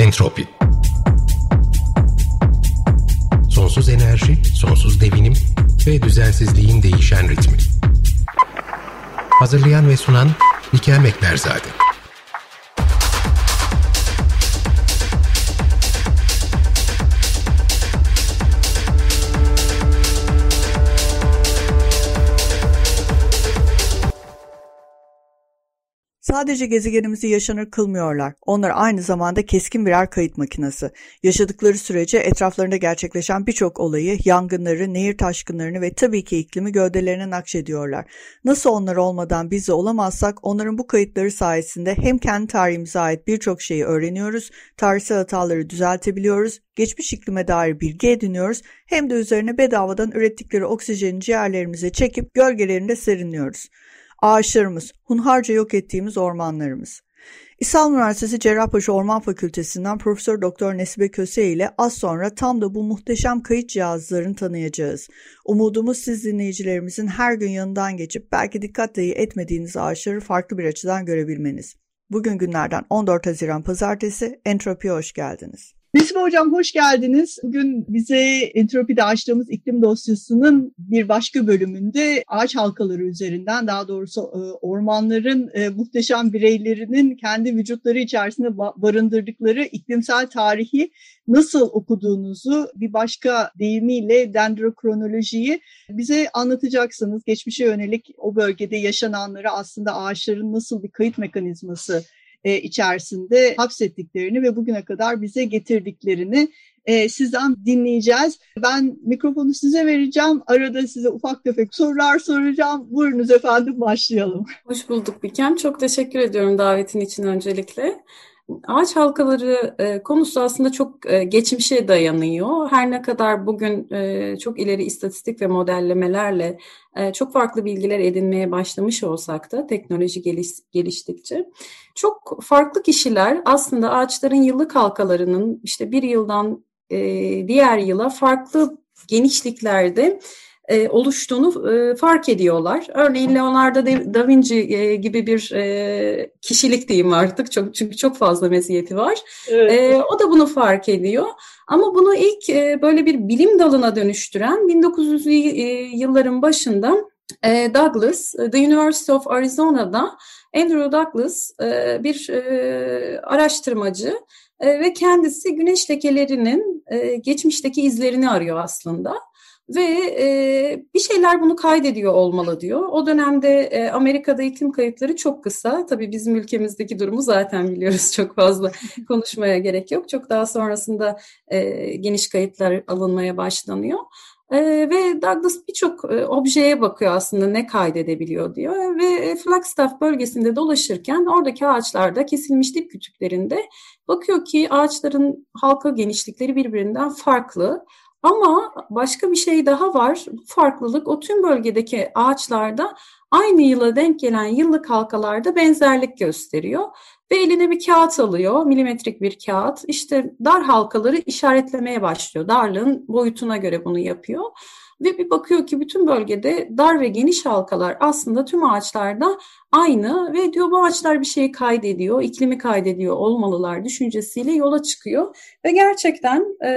Entropi Sonsuz enerji, sonsuz devinim ve düzensizliğin değişen ritmi. Hazırlayan ve sunan Likel Mekberzade. Sadece gezegenimizi yaşanır kılmıyorlar. Onlar aynı zamanda keskin birer kayıt makinesi. Yaşadıkları sürece etraflarında gerçekleşen birçok olayı, yangınları, nehir taşkınlarını ve tabii ki iklimi gövdelerine nakşediyorlar. Nasıl onlar olmadan biz de olamazsak onların bu kayıtları sayesinde hem kendi tarihimize ait birçok şeyi öğreniyoruz, tarihsel hataları düzeltebiliyoruz, geçmiş iklime dair bilgi ediniyoruz hem de üzerine bedavadan ürettikleri oksijeni ciğerlerimize çekip gölgelerinde serinliyoruz ağaçlarımız, hunharca yok ettiğimiz ormanlarımız. İstanbul Üniversitesi Cerrahpaşa Orman Fakültesinden Profesör Doktor Nesibe Köse ile az sonra tam da bu muhteşem kayıt cihazlarını tanıyacağız. Umudumuz siz dinleyicilerimizin her gün yanından geçip belki dikkat dahi etmediğiniz ağaçları farklı bir açıdan görebilmeniz. Bugün günlerden 14 Haziran Pazartesi Entropi'ye hoş geldiniz. Nesibe Hocam hoş geldiniz. Bugün bize Entropi'de açtığımız iklim dosyasının bir başka bölümünde ağaç halkaları üzerinden daha doğrusu e, ormanların e, muhteşem bireylerinin kendi vücutları içerisinde barındırdıkları iklimsel tarihi nasıl okuduğunuzu bir başka deyimiyle dendrokronolojiyi bize anlatacaksınız. Geçmişe yönelik o bölgede yaşananları aslında ağaçların nasıl bir kayıt mekanizması içerisinde hapsettiklerini ve bugüne kadar bize getirdiklerini e, sizden dinleyeceğiz. Ben mikrofonu size vereceğim. Arada size ufak tefek sorular soracağım. Buyurunuz efendim başlayalım. Hoş bulduk Bikem. Çok teşekkür ediyorum davetin için öncelikle. Ağaç halkaları e, konusu aslında çok e, geçmişe dayanıyor. Her ne kadar bugün e, çok ileri istatistik ve modellemelerle e, çok farklı bilgiler edinmeye başlamış olsak da teknoloji geliş, geliştikçe çok farklı kişiler aslında ağaçların yıllık halkalarının işte bir yıldan e, diğer yıla farklı genişliklerde e, oluştuğunu e, fark ediyorlar. Örneğin Leonardo da Vinci e, gibi bir e, kişilik diyeyim artık çok çünkü çok fazla meziyeti var. Evet. E, o da bunu fark ediyor. Ama bunu ilk e, böyle bir bilim dalına dönüştüren 1900'lü e, yılların başında e, Douglas, The University of Arizona'da Andrew Douglas e, bir e, araştırmacı e, ve kendisi güneş lekelerinin e, geçmişteki izlerini arıyor aslında ve e, bir şeyler bunu kaydediyor olmalı diyor. O dönemde e, Amerika'da iklim kayıtları çok kısa. Tabii bizim ülkemizdeki durumu zaten biliyoruz çok fazla konuşmaya gerek yok. Çok daha sonrasında e, geniş kayıtlar alınmaya başlanıyor. E, ve Douglas birçok e, objeye bakıyor aslında ne kaydedebiliyor diyor. Ve e, Flagstaff bölgesinde dolaşırken oradaki ağaçlarda kesilmiş dip kütüklerinde bakıyor ki ağaçların halka genişlikleri birbirinden farklı. Ama başka bir şey daha var. Bu farklılık o tüm bölgedeki ağaçlarda aynı yıla denk gelen yıllık halkalarda benzerlik gösteriyor. Ve eline bir kağıt alıyor, milimetrik bir kağıt. İşte dar halkaları işaretlemeye başlıyor. Darlığın boyutuna göre bunu yapıyor. Ve bir bakıyor ki bütün bölgede dar ve geniş halkalar aslında tüm ağaçlarda aynı ve diyor bu ağaçlar bir şeyi kaydediyor, iklimi kaydediyor olmalılar düşüncesiyle yola çıkıyor. Ve gerçekten e,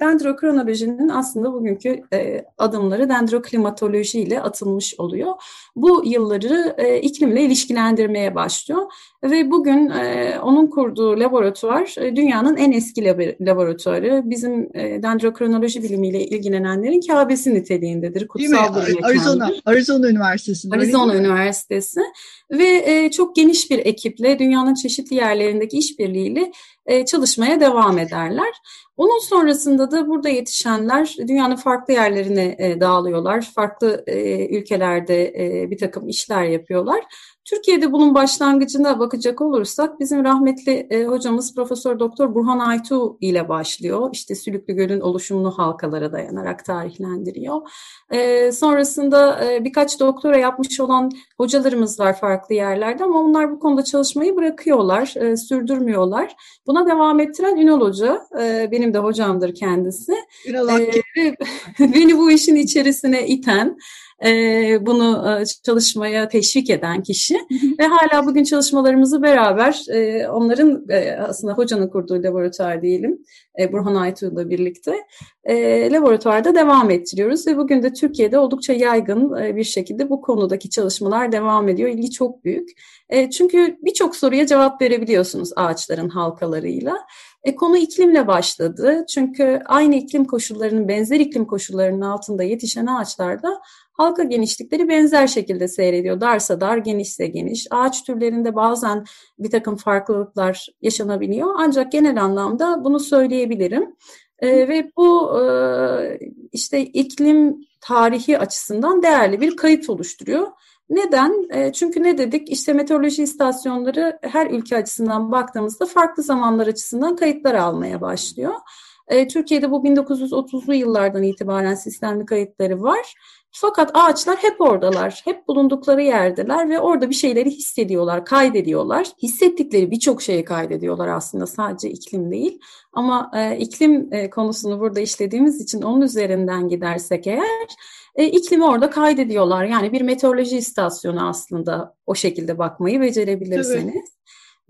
dendrokronolojinin aslında bugünkü e, adımları dendroklimatoloji ile atılmış oluyor. Bu yılları e, iklimle ilişkilendirmeye başlıyor. Ve bugün e, onun kurduğu laboratuvar e, dünyanın en eski laboratuvarı. Bizim e, dendrokronoloji bilimiyle ilgilenenlerin kabesi niteliğindedir. Kutsal Değil mi? Arizona, Arizona Üniversitesi. Arizona Üniversitesi ve e, çok geniş bir ekiple dünyanın çeşitli yerlerindeki işbirliğiyle çalışmaya devam ederler. Onun sonrasında da burada yetişenler dünyanın farklı yerlerine e, dağılıyorlar. Farklı e, ülkelerde e, bir takım işler yapıyorlar. Türkiye'de bunun başlangıcına bakacak olursak bizim rahmetli e, hocamız Profesör Doktor Burhan Aytu ile başlıyor. İşte Sülüklü Göl'ün oluşumunu halkalara dayanarak tarihlendiriyor. E, sonrasında e, birkaç doktora yapmış olan hocalarımız var farklı yerlerde ama onlar bu konuda çalışmayı bırakıyorlar, e, sürdürmüyorlar. Buna devam ettiren Ünal Hoca, e, benim de hocamdır kendisi. Ünal e, beni bu işin içerisine iten e, bunu e, çalışmaya teşvik eden kişi ve hala bugün çalışmalarımızı beraber e, onların e, aslında hocanın kurduğu laboratuvar diyelim e, Burhan Aytuğ'la birlikte e, laboratuvarda devam ettiriyoruz ve bugün de Türkiye'de oldukça yaygın e, bir şekilde bu konudaki çalışmalar devam ediyor. İlgi çok büyük. E, çünkü birçok soruya cevap verebiliyorsunuz ağaçların halkalarıyla. E, konu iklimle başladı. Çünkü aynı iklim koşullarının, benzer iklim koşullarının altında yetişen ağaçlarda halka genişlikleri benzer şekilde seyrediyor. Darsa dar, genişse geniş. Ağaç türlerinde bazen bir takım farklılıklar yaşanabiliyor. Ancak genel anlamda bunu söyleyebilirim. E, ve bu e, işte iklim tarihi açısından değerli bir kayıt oluşturuyor. Neden? E, çünkü ne dedik? İşte meteoroloji istasyonları her ülke açısından baktığımızda farklı zamanlar açısından kayıtlar almaya başlıyor. E, Türkiye'de bu 1930'lu yıllardan itibaren sistemli kayıtları var. Fakat ağaçlar hep oradalar, hep bulundukları yerdeler ve orada bir şeyleri hissediyorlar, kaydediyorlar. Hissettikleri birçok şeyi kaydediyorlar aslında sadece iklim değil. Ama e, iklim e, konusunu burada işlediğimiz için onun üzerinden gidersek eğer e, iklimi orada kaydediyorlar. Yani bir meteoroloji istasyonu aslında o şekilde bakmayı becerebilirseniz. Evet.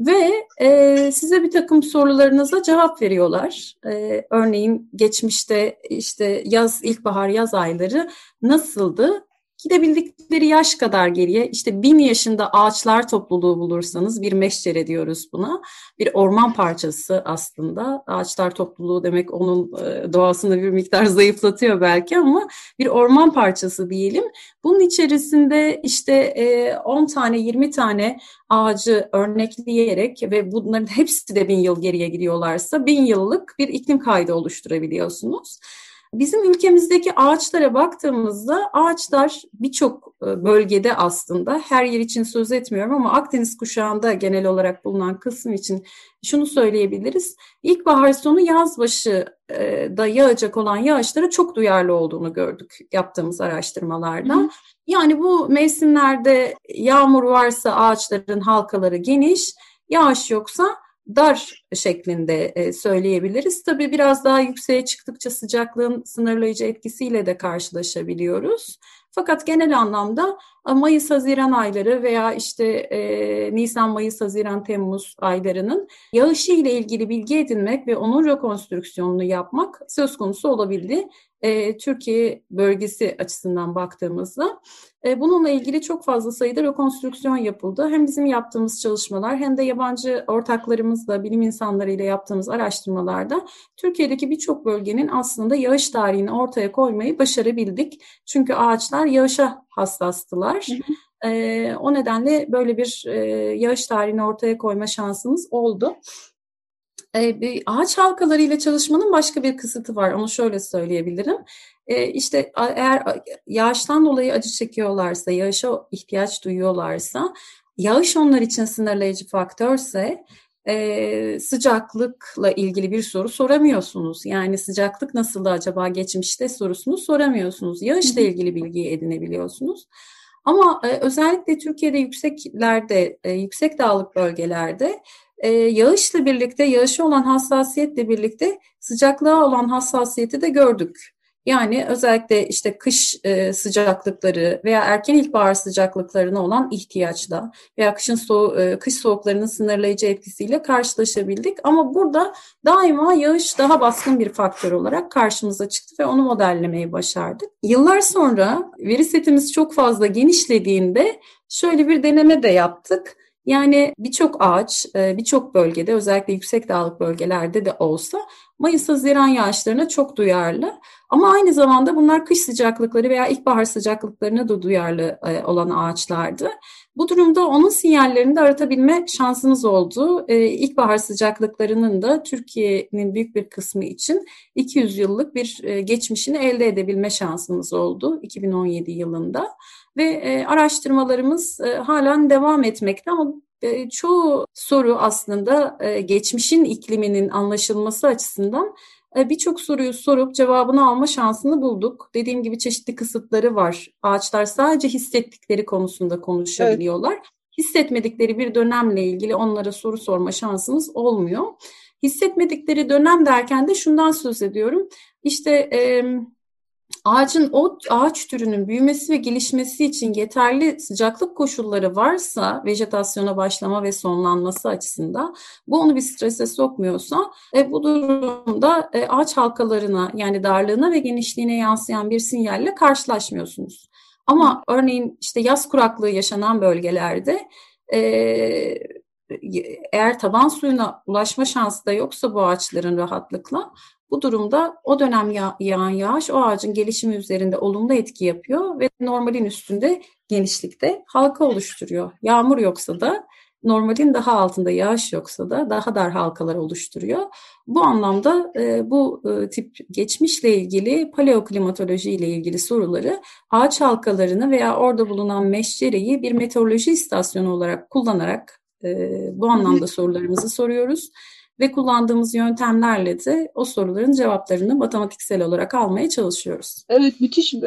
Ve e, size bir takım sorularınıza cevap veriyorlar. E, örneğin geçmişte işte yaz, ilkbahar, yaz ayları nasıldı? Gidebildikleri yaş kadar geriye işte bin yaşında ağaçlar topluluğu bulursanız bir meşcere diyoruz buna. Bir orman parçası aslında. Ağaçlar topluluğu demek onun e, doğasını bir miktar zayıflatıyor belki ama bir orman parçası diyelim. Bunun içerisinde işte 10 e, tane 20 tane ağacı örnekleyerek ve bunların hepsi de bin yıl geriye gidiyorlarsa bin yıllık bir iklim kaydı oluşturabiliyorsunuz. Bizim ülkemizdeki ağaçlara baktığımızda ağaçlar birçok e, bölgede aslında her yer için söz etmiyorum ama Akdeniz kuşağında genel olarak bulunan kısım için şunu söyleyebiliriz. İlkbahar sonu yaz başı e, da yağacak olan yağışlara çok duyarlı olduğunu gördük yaptığımız araştırmalarda. Hı. Yani bu mevsimlerde yağmur varsa ağaçların halkaları geniş, yağış yoksa dar şeklinde e, söyleyebiliriz. Tabii biraz daha yükseğe çıktıkça sıcaklığın sınırlayıcı etkisiyle de karşılaşabiliyoruz. Fakat genel anlamda e, Mayıs-Haziran ayları veya işte e, Nisan, Mayıs, Haziran, Temmuz aylarının yağışı ile ilgili bilgi edinmek ve onun rekonstrüksiyonunu yapmak söz konusu olabildi. E, Türkiye bölgesi açısından baktığımızda. E, bununla ilgili çok fazla sayıda rekonstrüksiyon yapıldı. Hem bizim yaptığımız çalışmalar hem de yabancı ortaklarımızla, bilim insanlarıyla yaptığımız araştırmalarda Türkiye'deki birçok bölgenin aslında yağış tarihini ortaya koymayı başarabildik. Çünkü ağaçlar yağışa hassastılar. E, o nedenle böyle bir e, yağış tarihini ortaya koyma şansımız oldu. E, bir ağaç halkalarıyla çalışmanın başka bir kısıtı var. Onu şöyle söyleyebilirim. E, işte eğer yağıştan dolayı acı çekiyorlarsa, yağışa ihtiyaç duyuyorlarsa, yağış onlar için sınırlayıcı faktörse e, sıcaklıkla ilgili bir soru soramıyorsunuz. Yani sıcaklık nasıldı acaba geçmişte sorusunu soramıyorsunuz. Yağışla ilgili bilgiyi edinebiliyorsunuz. Ama e, özellikle Türkiye'de yükseklerde, e, yüksek dağlık bölgelerde e, yağışla birlikte, yağışa olan hassasiyetle birlikte sıcaklığa olan hassasiyeti de gördük. Yani özellikle işte kış e, sıcaklıkları veya erken ilkbahar sıcaklıklarına olan ihtiyaçla veya kışın soğu, e, kış soğuklarının sınırlayıcı etkisiyle karşılaşabildik. Ama burada daima yağış daha baskın bir faktör olarak karşımıza çıktı ve onu modellemeyi başardık. Yıllar sonra veri setimiz çok fazla genişlediğinde şöyle bir deneme de yaptık. Yani birçok ağaç, e, birçok bölgede özellikle yüksek dağlık bölgelerde de olsa Mayıs-Haziran yağışlarına çok duyarlı. Ama aynı zamanda bunlar kış sıcaklıkları veya ilkbahar sıcaklıklarına da duyarlı e, olan ağaçlardı. Bu durumda onun sinyallerini de aratabilme şansımız oldu. E, ilkbahar sıcaklıklarının da Türkiye'nin büyük bir kısmı için 200 yıllık bir geçmişini elde edebilme şansımız oldu 2017 yılında. Ve e, araştırmalarımız e, halen devam etmekte ama e, çoğu soru aslında e, geçmişin ikliminin anlaşılması açısından e, birçok soruyu sorup cevabını alma şansını bulduk. Dediğim gibi çeşitli kısıtları var. Ağaçlar sadece hissettikleri konusunda konuşabiliyorlar. Evet. Hissetmedikleri bir dönemle ilgili onlara soru sorma şansımız olmuyor. Hissetmedikleri dönem derken de şundan söz ediyorum. İşte... E, ağacın o ağaç türünün büyümesi ve gelişmesi için yeterli sıcaklık koşulları varsa vejetasyona başlama ve sonlanması açısından bu onu bir strese sokmuyorsa e, bu durumda e, ağaç halkalarına yani darlığına ve genişliğine yansıyan bir sinyalle karşılaşmıyorsunuz. Ama örneğin işte yaz kuraklığı yaşanan bölgelerde e, eğer taban suyuna ulaşma şansı da yoksa bu ağaçların rahatlıkla bu durumda o dönem yağ, yağan yağış o ağacın gelişimi üzerinde olumlu etki yapıyor ve normalin üstünde genişlikte halka oluşturuyor. Yağmur yoksa da normalin daha altında yağış yoksa da daha dar halkalar oluşturuyor. Bu anlamda e, bu e, tip geçmişle ilgili paleoklimatoloji ile ilgili soruları ağaç halkalarını veya orada bulunan meşcereyi bir meteoroloji istasyonu olarak kullanarak e, bu anlamda sorularımızı soruyoruz ve kullandığımız yöntemlerle de o soruların cevaplarını matematiksel olarak almaya çalışıyoruz. Evet müthiş. E,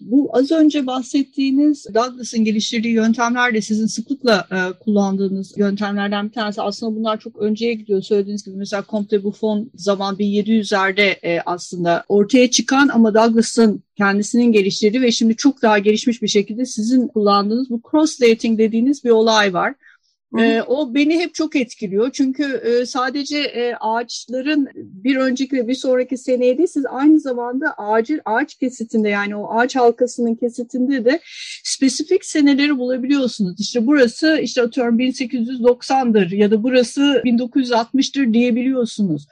bu az önce bahsettiğiniz Douglas'ın geliştirdiği yöntemler de sizin sıklıkla e, kullandığınız yöntemlerden bir tanesi. Aslında bunlar çok önceye gidiyor. Söylediğiniz gibi mesela Comte Buffon zaman 1700'lerde e, aslında ortaya çıkan ama Douglas'ın kendisinin geliştirdiği ve şimdi çok daha gelişmiş bir şekilde sizin kullandığınız bu cross-dating dediğiniz bir olay var. E, o beni hep çok etkiliyor. Çünkü e, sadece e, ağaçların bir önceki ve bir sonraki seneye değil, siz aynı zamanda ağacın ağaç kesitinde yani o ağaç halkasının kesitinde de spesifik seneleri bulabiliyorsunuz. İşte burası işte atıyorum 1890'dır ya da burası 1960'tır diyebiliyorsunuz.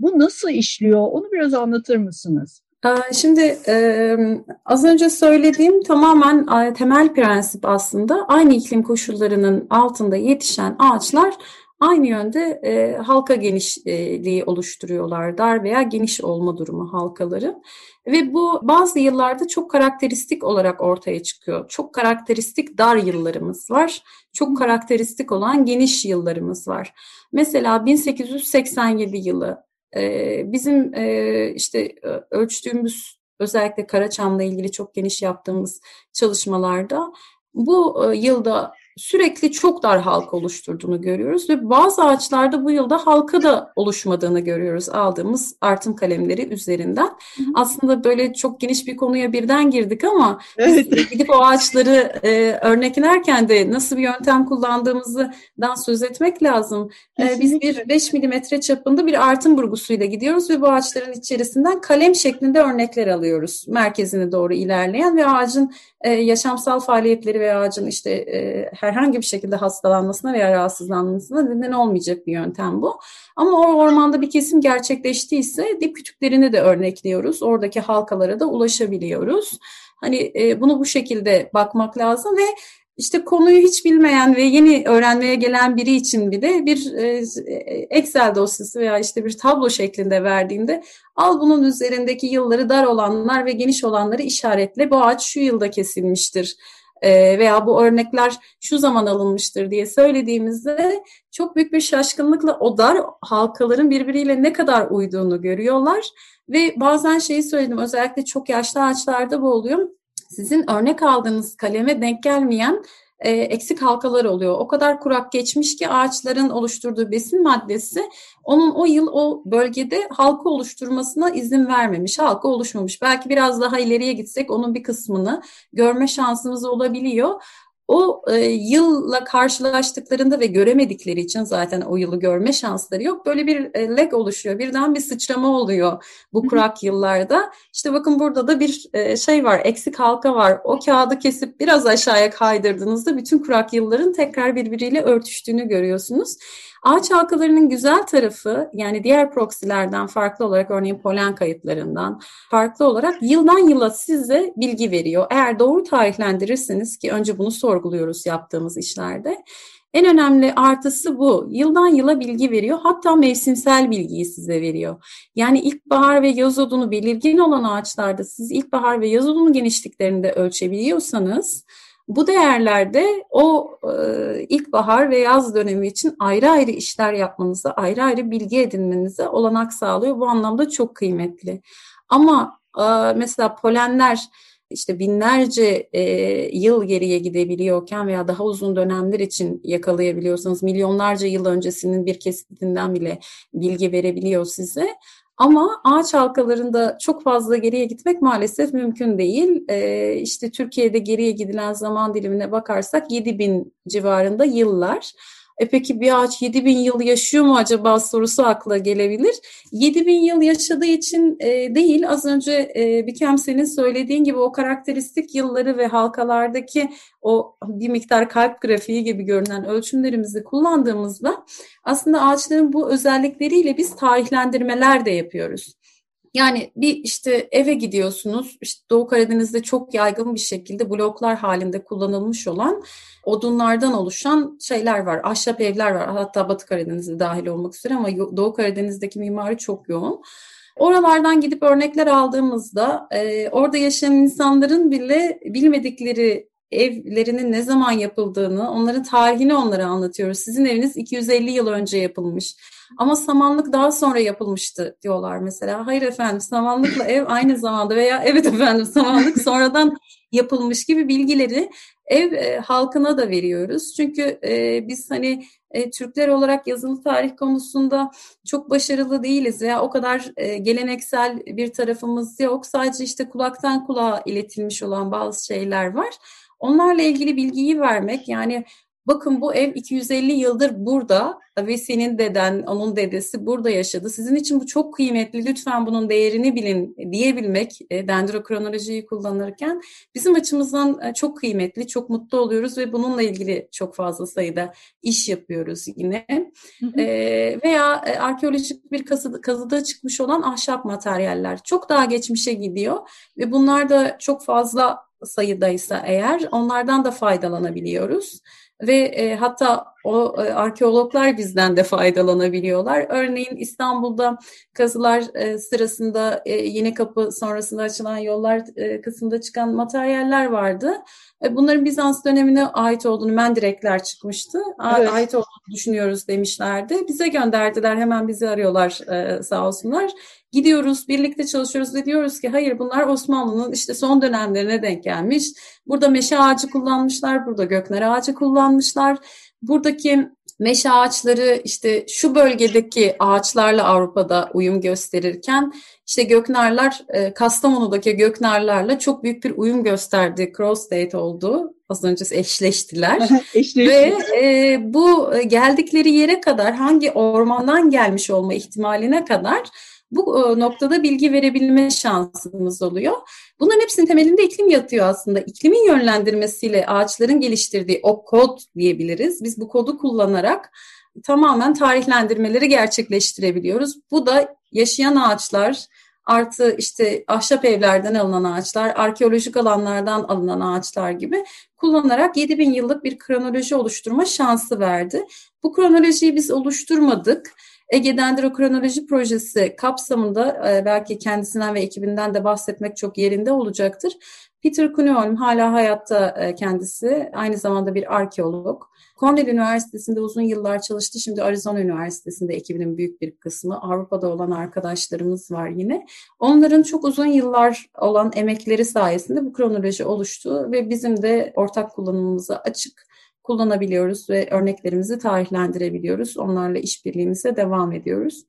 Bu nasıl işliyor? Onu biraz anlatır mısınız? Şimdi az önce söylediğim tamamen temel prensip aslında aynı iklim koşullarının altında yetişen ağaçlar aynı yönde halka genişliği oluşturuyorlar. Dar veya geniş olma durumu halkaların. Ve bu bazı yıllarda çok karakteristik olarak ortaya çıkıyor. Çok karakteristik dar yıllarımız var. Çok karakteristik olan geniş yıllarımız var. Mesela 1887 yılı Bizim işte ölçtüğümüz özellikle Karaçam'la ilgili çok geniş yaptığımız çalışmalarda bu yılda sürekli çok dar halka oluşturduğunu görüyoruz ve bazı ağaçlarda bu yılda halka da oluşmadığını görüyoruz aldığımız artım kalemleri üzerinden. Hı hı. Aslında böyle çok geniş bir konuya birden girdik ama evet. biz gidip o ağaçları e, örneklerken de nasıl bir yöntem kullandığımızdan söz etmek lazım. E, biz bir 5 milimetre çapında bir artım burgusuyla gidiyoruz ve bu ağaçların içerisinden kalem şeklinde örnekler alıyoruz. Merkezine doğru ilerleyen ve ağacın e, yaşamsal faaliyetleri ve ağacın işte e, herhangi bir şekilde hastalanmasına veya rahatsızlanmasına neden olmayacak bir yöntem bu. Ama o ormanda bir kesim gerçekleştiyse dip kütüklerini de örnekliyoruz. Oradaki halkalara da ulaşabiliyoruz. Hani e, bunu bu şekilde bakmak lazım ve işte konuyu hiç bilmeyen ve yeni öğrenmeye gelen biri için bile bir e, Excel dosyası veya işte bir tablo şeklinde verdiğinde al bunun üzerindeki yılları dar olanlar ve geniş olanları işaretle bu ağaç şu yılda kesilmiştir e, veya bu örnekler şu zaman alınmıştır diye söylediğimizde çok büyük bir şaşkınlıkla o dar halkaların birbiriyle ne kadar uyduğunu görüyorlar. Ve bazen şeyi söyledim özellikle çok yaşlı ağaçlarda bu oluyor. Sizin örnek aldığınız kaleme denk gelmeyen e, eksik halkalar oluyor. O kadar kurak geçmiş ki ağaçların oluşturduğu besin maddesi onun o yıl o bölgede halka oluşturmasına izin vermemiş. Halka oluşmamış. Belki biraz daha ileriye gitsek onun bir kısmını görme şansımız olabiliyor o e, yılla karşılaştıklarında ve göremedikleri için zaten o yılı görme şansları yok. Böyle bir e, lag oluşuyor. Birden bir sıçrama oluyor bu kurak yıllarda. İşte bakın burada da bir e, şey var, eksik halka var. O kağıdı kesip biraz aşağıya kaydırdığınızda bütün kurak yılların tekrar birbiriyle örtüştüğünü görüyorsunuz. Ağaç halkalarının güzel tarafı yani diğer proksilerden farklı olarak örneğin polen kayıtlarından farklı olarak yıldan yıla size bilgi veriyor. Eğer doğru tarihlendirirseniz ki önce bunu sorguluyoruz yaptığımız işlerde. En önemli artısı bu. Yıldan yıla bilgi veriyor. Hatta mevsimsel bilgiyi size veriyor. Yani ilkbahar ve yaz odunu belirgin olan ağaçlarda siz ilkbahar ve yaz odunu genişliklerini de ölçebiliyorsanız bu değerlerde o e, ilkbahar ve yaz dönemi için ayrı ayrı işler yapmanıza, ayrı ayrı bilgi edinmenize olanak sağlıyor. Bu anlamda çok kıymetli. Ama e, mesela polenler işte binlerce e, yıl geriye gidebiliyorken veya daha uzun dönemler için yakalayabiliyorsanız milyonlarca yıl öncesinin bir kesitinden bile bilgi verebiliyor size. Ama ağaç halkalarında çok fazla geriye gitmek maalesef mümkün değil. Ee, işte Türkiye'de geriye gidilen zaman dilimine bakarsak 7000 civarında yıllar. E peki bir ağaç 7000 yıl yaşıyor mu acaba sorusu akla gelebilir. 7000 yıl yaşadığı için e, değil az önce e, Bikem senin söylediğin gibi o karakteristik yılları ve halkalardaki o bir miktar kalp grafiği gibi görünen ölçümlerimizi kullandığımızda aslında ağaçların bu özellikleriyle biz tarihlendirmeler de yapıyoruz. Yani bir işte eve gidiyorsunuz, işte Doğu Karadeniz'de çok yaygın bir şekilde bloklar halinde kullanılmış olan odunlardan oluşan şeyler var, ahşap evler var. Hatta Batı Karadeniz'de dahil olmak üzere ama Doğu Karadeniz'deki mimari çok yoğun. Oralardan gidip örnekler aldığımızda e, orada yaşayan insanların bile bilmedikleri evlerinin ne zaman yapıldığını, onların tarihini onlara anlatıyoruz. Sizin eviniz 250 yıl önce yapılmış. Ama samanlık daha sonra yapılmıştı diyorlar mesela. Hayır efendim samanlıkla ev aynı zamanda veya evet efendim samanlık sonradan yapılmış gibi bilgileri ev e, halkına da veriyoruz. Çünkü e, biz hani e, Türkler olarak yazılı tarih konusunda çok başarılı değiliz veya o kadar e, geleneksel bir tarafımız yok. Sadece işte kulaktan kulağa iletilmiş olan bazı şeyler var. Onlarla ilgili bilgiyi vermek yani bakın bu ev 250 yıldır burada ve senin deden, onun dedesi burada yaşadı. Sizin için bu çok kıymetli. Lütfen bunun değerini bilin diyebilmek e, dendrokronolojiyi kullanırken bizim açımızdan e, çok kıymetli, çok mutlu oluyoruz ve bununla ilgili çok fazla sayıda iş yapıyoruz yine. Hı hı. E, veya arkeolojik bir kazı, kazıda çıkmış olan ahşap materyaller çok daha geçmişe gidiyor ve bunlar da çok fazla sayıdaysa eğer onlardan da faydalanabiliyoruz ve e, hatta o e, arkeologlar bizden de faydalanabiliyorlar. Örneğin İstanbul'da kazılar e, sırasında e, Yeni Kapı sonrasında açılan yollar e, kısmında çıkan materyaller vardı. E, bunların Bizans dönemine ait olduğunu mendirekler çıkmıştı. Evet. Ait olduğunu düşünüyoruz demişlerdi. Bize gönderdiler hemen bizi arıyorlar e, sağ olsunlar. Gidiyoruz, birlikte çalışıyoruz ve diyoruz ki hayır bunlar Osmanlı'nın işte son dönemlerine denk gelmiş. Burada meşe ağacı kullanmışlar, burada gökner ağacı kullanmışlar. Buradaki meşe ağaçları işte şu bölgedeki ağaçlarla Avrupa'da uyum gösterirken işte göknarlar e, Kastamonu'daki göknarlarla çok büyük bir uyum gösterdi. Cross state oldu. Az önce eşleştiler. Ve e, bu geldikleri yere kadar hangi ormandan gelmiş olma ihtimaline kadar bu e, noktada bilgi verebilme şansımız oluyor. Bunların hepsinin temelinde iklim yatıyor aslında. İklimin yönlendirmesiyle ağaçların geliştirdiği o kod diyebiliriz. Biz bu kodu kullanarak tamamen tarihlendirmeleri gerçekleştirebiliyoruz. Bu da yaşayan ağaçlar, artı işte ahşap evlerden alınan ağaçlar, arkeolojik alanlardan alınan ağaçlar gibi kullanarak 7000 yıllık bir kronoloji oluşturma şansı verdi. Bu kronolojiyi biz oluşturmadık. Ege Dendrokronoloji Projesi kapsamında e, belki kendisinden ve ekibinden de bahsetmek çok yerinde olacaktır. Peter Kuneholm hala hayatta e, kendisi, aynı zamanda bir arkeolog. Cornell Üniversitesi'nde uzun yıllar çalıştı. Şimdi Arizona Üniversitesi'nde ekibinin büyük bir kısmı. Avrupa'da olan arkadaşlarımız var yine. Onların çok uzun yıllar olan emekleri sayesinde bu kronoloji oluştu ve bizim de ortak kullanımımıza açık kullanabiliyoruz ve örneklerimizi tarihlendirebiliyoruz. Onlarla işbirliğimize devam ediyoruz.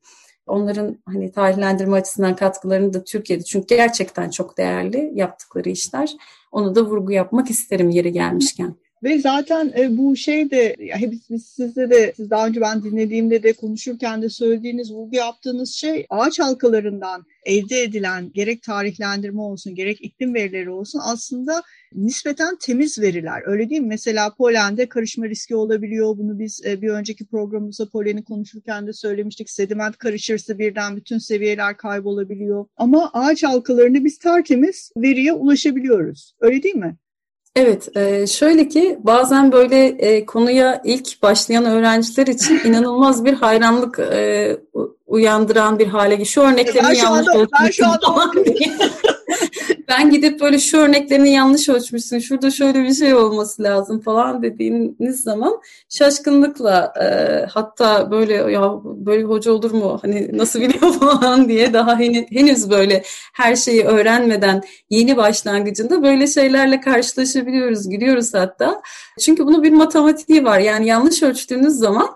Onların hani tarihlendirme açısından katkılarını da Türkiye'de çünkü gerçekten çok değerli yaptıkları işler. Onu da vurgu yapmak isterim yeri gelmişken. Ve zaten e, bu şey de hep biz sizde de siz daha önce ben dinlediğimde de konuşurken de söylediğiniz vurgu yaptığınız şey ağaç halkalarından elde edilen gerek tarihlendirme olsun gerek iklim verileri olsun aslında nispeten temiz veriler. Öyle değil mi? Mesela polende karışma riski olabiliyor. Bunu biz e, bir önceki programımızda poleni konuşurken de söylemiştik. Sediment karışırsa birden bütün seviyeler kaybolabiliyor. Ama ağaç halkalarını biz tertemiz veriye ulaşabiliyoruz. Öyle değil mi? Evet, e, şöyle ki bazen böyle e, konuya ilk başlayan öğrenciler için inanılmaz bir hayranlık e, uyandıran bir hale. Şu örneklerini yanlış anda, ben şu anda ben gidip böyle şu örneklerini yanlış ölçmüşsün, şurada şöyle bir şey olması lazım falan dediğiniz zaman şaşkınlıkla e, hatta böyle ya böyle hoca olur mu hani nasıl biliyor falan diye daha henüz, böyle her şeyi öğrenmeden yeni başlangıcında böyle şeylerle karşılaşabiliyoruz, gülüyoruz hatta. Çünkü bunun bir matematiği var yani yanlış ölçtüğünüz zaman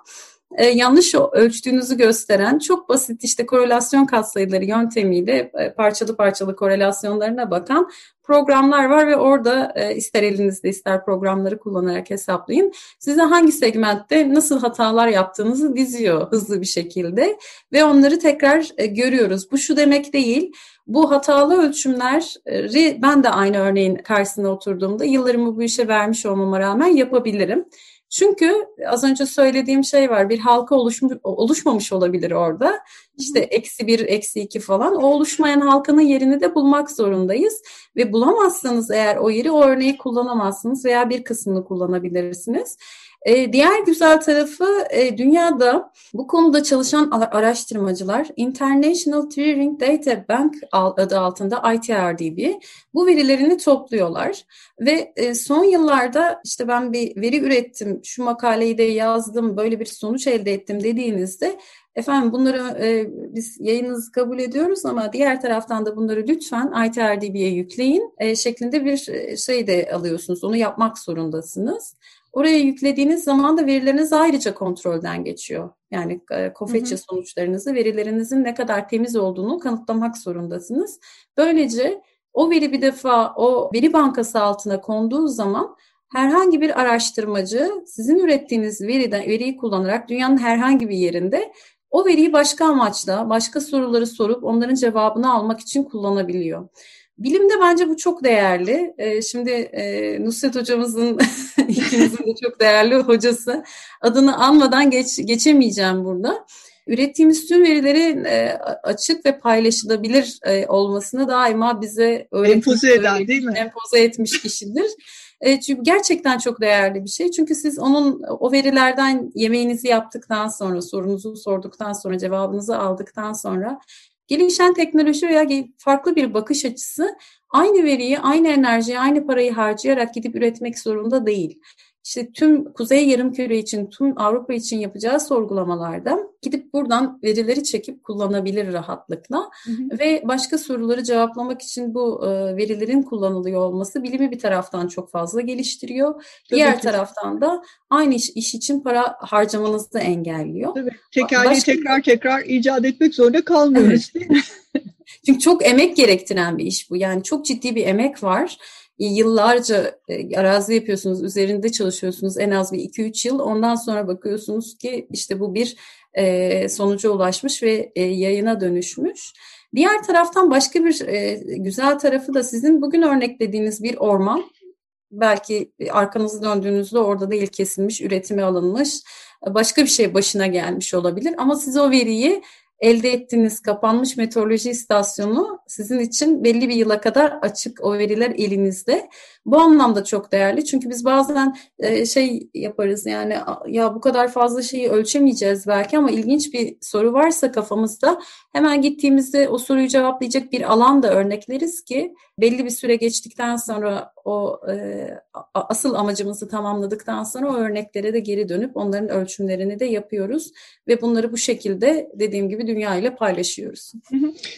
e, yanlış ölçtüğünüzü gösteren çok basit işte korelasyon katsayıları yöntemiyle e, parçalı parçalı korelasyonlarına bakan programlar var ve orada e, ister elinizde ister programları kullanarak hesaplayın. Size hangi segmentte nasıl hatalar yaptığınızı diziyor hızlı bir şekilde ve onları tekrar e, görüyoruz. Bu şu demek değil. Bu hatalı ölçümleri ben de aynı örneğin karşısına oturduğumda yıllarımı bu işe vermiş olmama rağmen yapabilirim. Çünkü az önce söylediğim şey var. Bir halka oluşmuş, oluşmamış olabilir orada. İşte eksi bir, eksi iki falan. O oluşmayan halkanın yerini de bulmak zorundayız. Ve bulamazsanız eğer o yeri o örneği kullanamazsınız veya bir kısmını kullanabilirsiniz. Ee, diğer güzel tarafı e, dünyada bu konuda çalışan araştırmacılar International Turing Data Bank adı altında ITRDB bu verilerini topluyorlar ve e, son yıllarda işte ben bir veri ürettim, şu makaleyi de yazdım, böyle bir sonuç elde ettim dediğinizde efendim bunları e, biz yayınınızı kabul ediyoruz ama diğer taraftan da bunları lütfen ITRDB'ye yükleyin e, şeklinde bir şey de alıyorsunuz. Onu yapmak zorundasınız. Oraya yüklediğiniz zaman da verileriniz ayrıca kontrolden geçiyor. Yani kofetçe sonuçlarınızı, verilerinizin ne kadar temiz olduğunu kanıtlamak zorundasınız. Böylece o veri bir defa o veri bankası altına konduğu zaman herhangi bir araştırmacı sizin ürettiğiniz veriden veriyi kullanarak dünyanın herhangi bir yerinde o veriyi başka amaçla, başka soruları sorup onların cevabını almak için kullanabiliyor. Bilimde bence bu çok değerli. Ee, şimdi e, Nusret hocamızın ikimizin de çok değerli hocası adını anmadan geç, geçemeyeceğim burada. Ürettiğimiz tüm verilerin e, açık ve paylaşılabilir e, olmasını daima bize empoze eden değil mi? Empoze etmiş kişidir. E, çünkü gerçekten çok değerli bir şey. Çünkü siz onun o verilerden yemeğinizi yaptıktan sonra, sorunuzu sorduktan sonra, cevabınızı aldıktan sonra Gelişen teknoloji veya farklı bir bakış açısı aynı veriyi, aynı enerjiyi, aynı parayı harcayarak gidip üretmek zorunda değil. İşte tüm Kuzey Yarımküre için, tüm Avrupa için yapacağı sorgulamalarda gidip buradan verileri çekip kullanabilir rahatlıkla hı hı. ve başka soruları cevaplamak için bu e, verilerin kullanılıyor olması bilimi bir taraftan çok fazla geliştiriyor. Tabii Diğer ki. taraftan da aynı iş, iş için para harcamanızı engelliyor. Tabii. Tekerleği başka... tekrar tekrar icat etmek zorunda kalmıyoruz evet. değil mi? Çünkü çok emek gerektiren bir iş bu. Yani çok ciddi bir emek var yıllarca e, arazi yapıyorsunuz, üzerinde çalışıyorsunuz en az bir 2-3 yıl. Ondan sonra bakıyorsunuz ki işte bu bir e, sonuca ulaşmış ve e, yayına dönüşmüş. Diğer taraftan başka bir e, güzel tarafı da sizin bugün örneklediğiniz bir orman. Belki arkanızı döndüğünüzde orada değil kesilmiş, üretime alınmış, başka bir şey başına gelmiş olabilir. Ama siz o veriyi elde ettiğiniz kapanmış meteoroloji istasyonu sizin için belli bir yıla kadar açık o veriler elinizde. Bu anlamda çok değerli. Çünkü biz bazen e, şey yaparız yani ya bu kadar fazla şeyi ölçemeyeceğiz belki. Ama ilginç bir soru varsa kafamızda hemen gittiğimizde o soruyu cevaplayacak bir alan da örnekleriz ki belli bir süre geçtikten sonra o e, asıl amacımızı tamamladıktan sonra o örneklere de geri dönüp onların ölçümlerini de yapıyoruz. Ve bunları bu şekilde dediğim gibi dünya ile paylaşıyoruz.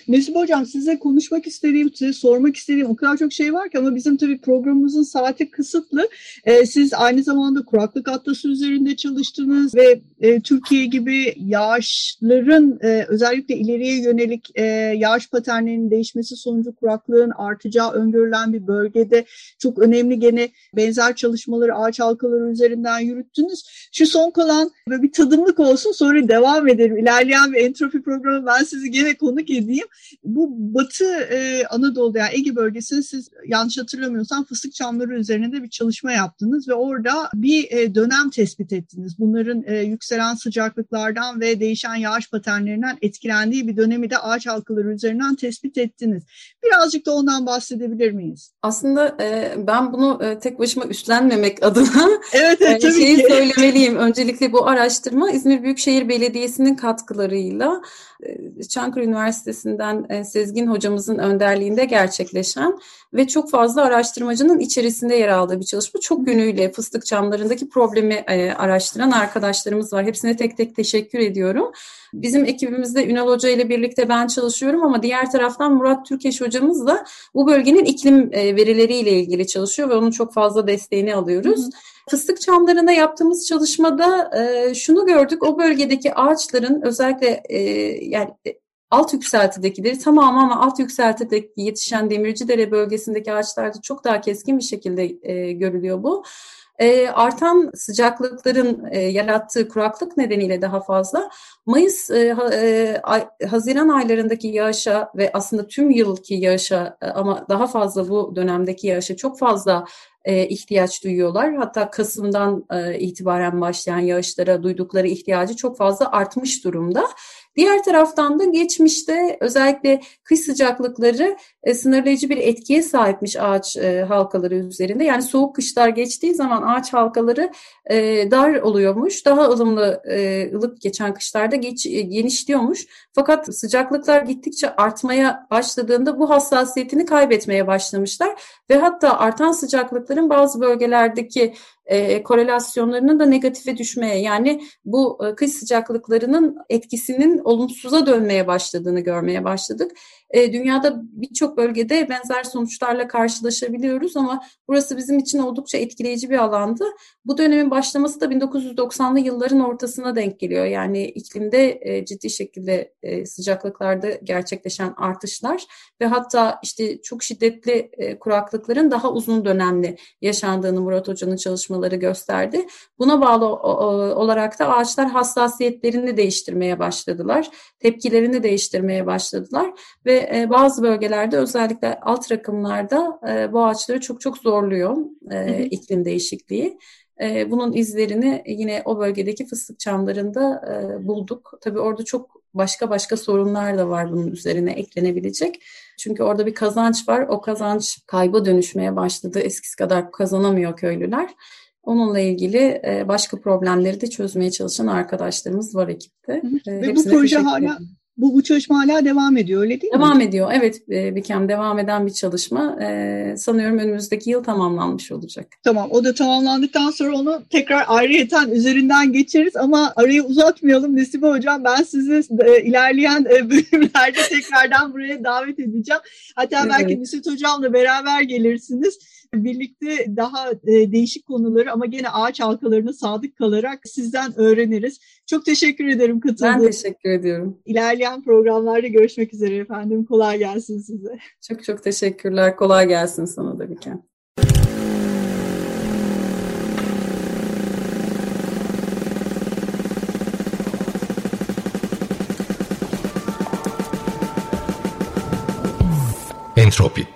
Nesip Hocam size konuşmak istediğim, size sormak istediğim o kadar çok şey var ki ama bizim tabii programımızın saati kısıtlı. Ee, siz aynı zamanda kuraklık atlası üzerinde çalıştınız ve e, Türkiye gibi yağışların e, özellikle ileriye yönelik e, yağış paternlerinin değişmesi sonucu kuraklığın artacağı öngörülen bir bölgede çok önemli gene benzer çalışmaları ağaç halkaları üzerinden yürüttünüz. Şu son kalan bir tadımlık olsun sonra devam edelim. İlerleyen bir entropi programı ben sizi gene konuk edeyim. Bu Batı e, Anadolu'da yani Ege bölgesinde siz yanlış hatırlamıyorsam fıstık çamları üzerinde bir çalışma yaptınız ve orada bir e, dönem tespit ettiniz. Bunların e, yükselen sıcaklıklardan ve değişen yağış paternlerinden etkilendiği bir dönemi de ağaç halkaları üzerinden tespit ettiniz. Birazcık da ondan bahsedebilir miyiz? Aslında e, ben bunu e, tek başıma üstlenmemek adına evet, evet, e, şeyi ki. söylemeliyim. Öncelikle bu araştırma İzmir Büyükşehir Belediyesi'nin katkılarıyla Çankırı Üniversitesi'nden Sezgin hocamızın önderliğinde gerçekleşen ve çok fazla araştırmacının içerisinde yer aldığı bir çalışma. Çok yönüyle fıstık çamlarındaki problemi e, araştıran arkadaşlarımız var. Hepsine tek tek teşekkür ediyorum. Bizim ekibimizde Ünal Hoca ile birlikte ben çalışıyorum ama diğer taraftan Murat Türkeş Hoca hocamız da bu bölgenin iklim e, verileriyle ilgili çalışıyor ve onun çok fazla desteğini alıyoruz. Hı. Fıstık çamlarında yaptığımız çalışmada e, şunu gördük. O bölgedeki ağaçların özellikle e, yani alt yükseltidekileri tamamı ama alt yükseltideki yetişen Demircidere bölgesindeki ağaçlarda çok daha keskin bir şekilde e, görülüyor bu. E, artan sıcaklıkların e, yarattığı kuraklık nedeniyle daha fazla Mayıs, e, e, ay, Haziran aylarındaki yağışa ve aslında tüm yılki yağışa e, ama daha fazla bu dönemdeki yağışa çok fazla e, ihtiyaç duyuyorlar. Hatta Kasım'dan e, itibaren başlayan yağışlara duydukları ihtiyacı çok fazla artmış durumda. Diğer taraftan da geçmişte özellikle kış sıcaklıkları e, sınırlayıcı bir etkiye sahipmiş ağaç e, halkaları üzerinde. Yani soğuk kışlar geçtiği zaman ağaç halkaları e, dar oluyormuş. Daha ılımlı, e, ılık geçen kışlarda geç, e, genişliyormuş. Fakat sıcaklıklar gittikçe artmaya başladığında bu hassasiyetini kaybetmeye başlamışlar. Ve hatta artan sıcaklıkların bazı bölgelerdeki e, korelasyonlarının da negatife düşmeye yani bu e, kış sıcaklıklarının etkisinin olumsuza dönmeye başladığını görmeye başladık. E, dünyada birçok bölgede benzer sonuçlarla karşılaşabiliyoruz ama burası bizim için oldukça etkileyici bir alandı. Bu dönemin başlaması da 1990'lı yılların ortasına denk geliyor. Yani iklimde e, ciddi şekilde e, sıcaklıklarda gerçekleşen artışlar ve hatta işte çok şiddetli e, kuraklıkların daha uzun dönemli yaşandığını Murat Hoca'nın çalışmaları gösterdi. Buna bağlı olarak da ağaçlar hassasiyetlerini değiştirmeye başladılar, tepkilerini değiştirmeye başladılar ve e, bazı bölgelerde özellikle alt rakımlarda e, bu ağaçları çok çok zorluyor e, iklim değişikliği. E, bunun izlerini yine o bölgedeki fıstık çamlarında e, bulduk. Tabii orada çok başka başka sorunlar da var bunun üzerine eklenebilecek. Çünkü orada bir kazanç var. O kazanç kayba dönüşmeye başladı. Eskisi kadar kazanamıyor köylüler. Onunla ilgili e, başka problemleri de çözmeye çalışan arkadaşlarımız var ekipte. Hı hı. E, Ve bu proje hala bu, bu çalışma hala devam ediyor öyle değil devam mi? Devam ediyor evet e, Bikem devam eden bir çalışma ee, sanıyorum önümüzdeki yıl tamamlanmış olacak. Tamam o da tamamlandıktan sonra onu tekrar ayrıyeten üzerinden geçeriz ama arayı uzatmayalım Nesibe Hocam ben sizi e, ilerleyen e, bölümlerde tekrardan buraya davet edeceğim. Hatta evet. belki Nusret Hocam'la beraber gelirsiniz birlikte daha e, değişik konuları ama gene ağaç halkalarına sadık kalarak sizden öğreniriz. Çok teşekkür ederim katıldığınız. Ben teşekkür ediyorum. İlerleyen programlarda görüşmek üzere efendim. Kolay gelsin size. Çok çok teşekkürler. Kolay gelsin sana da Biken. Entropi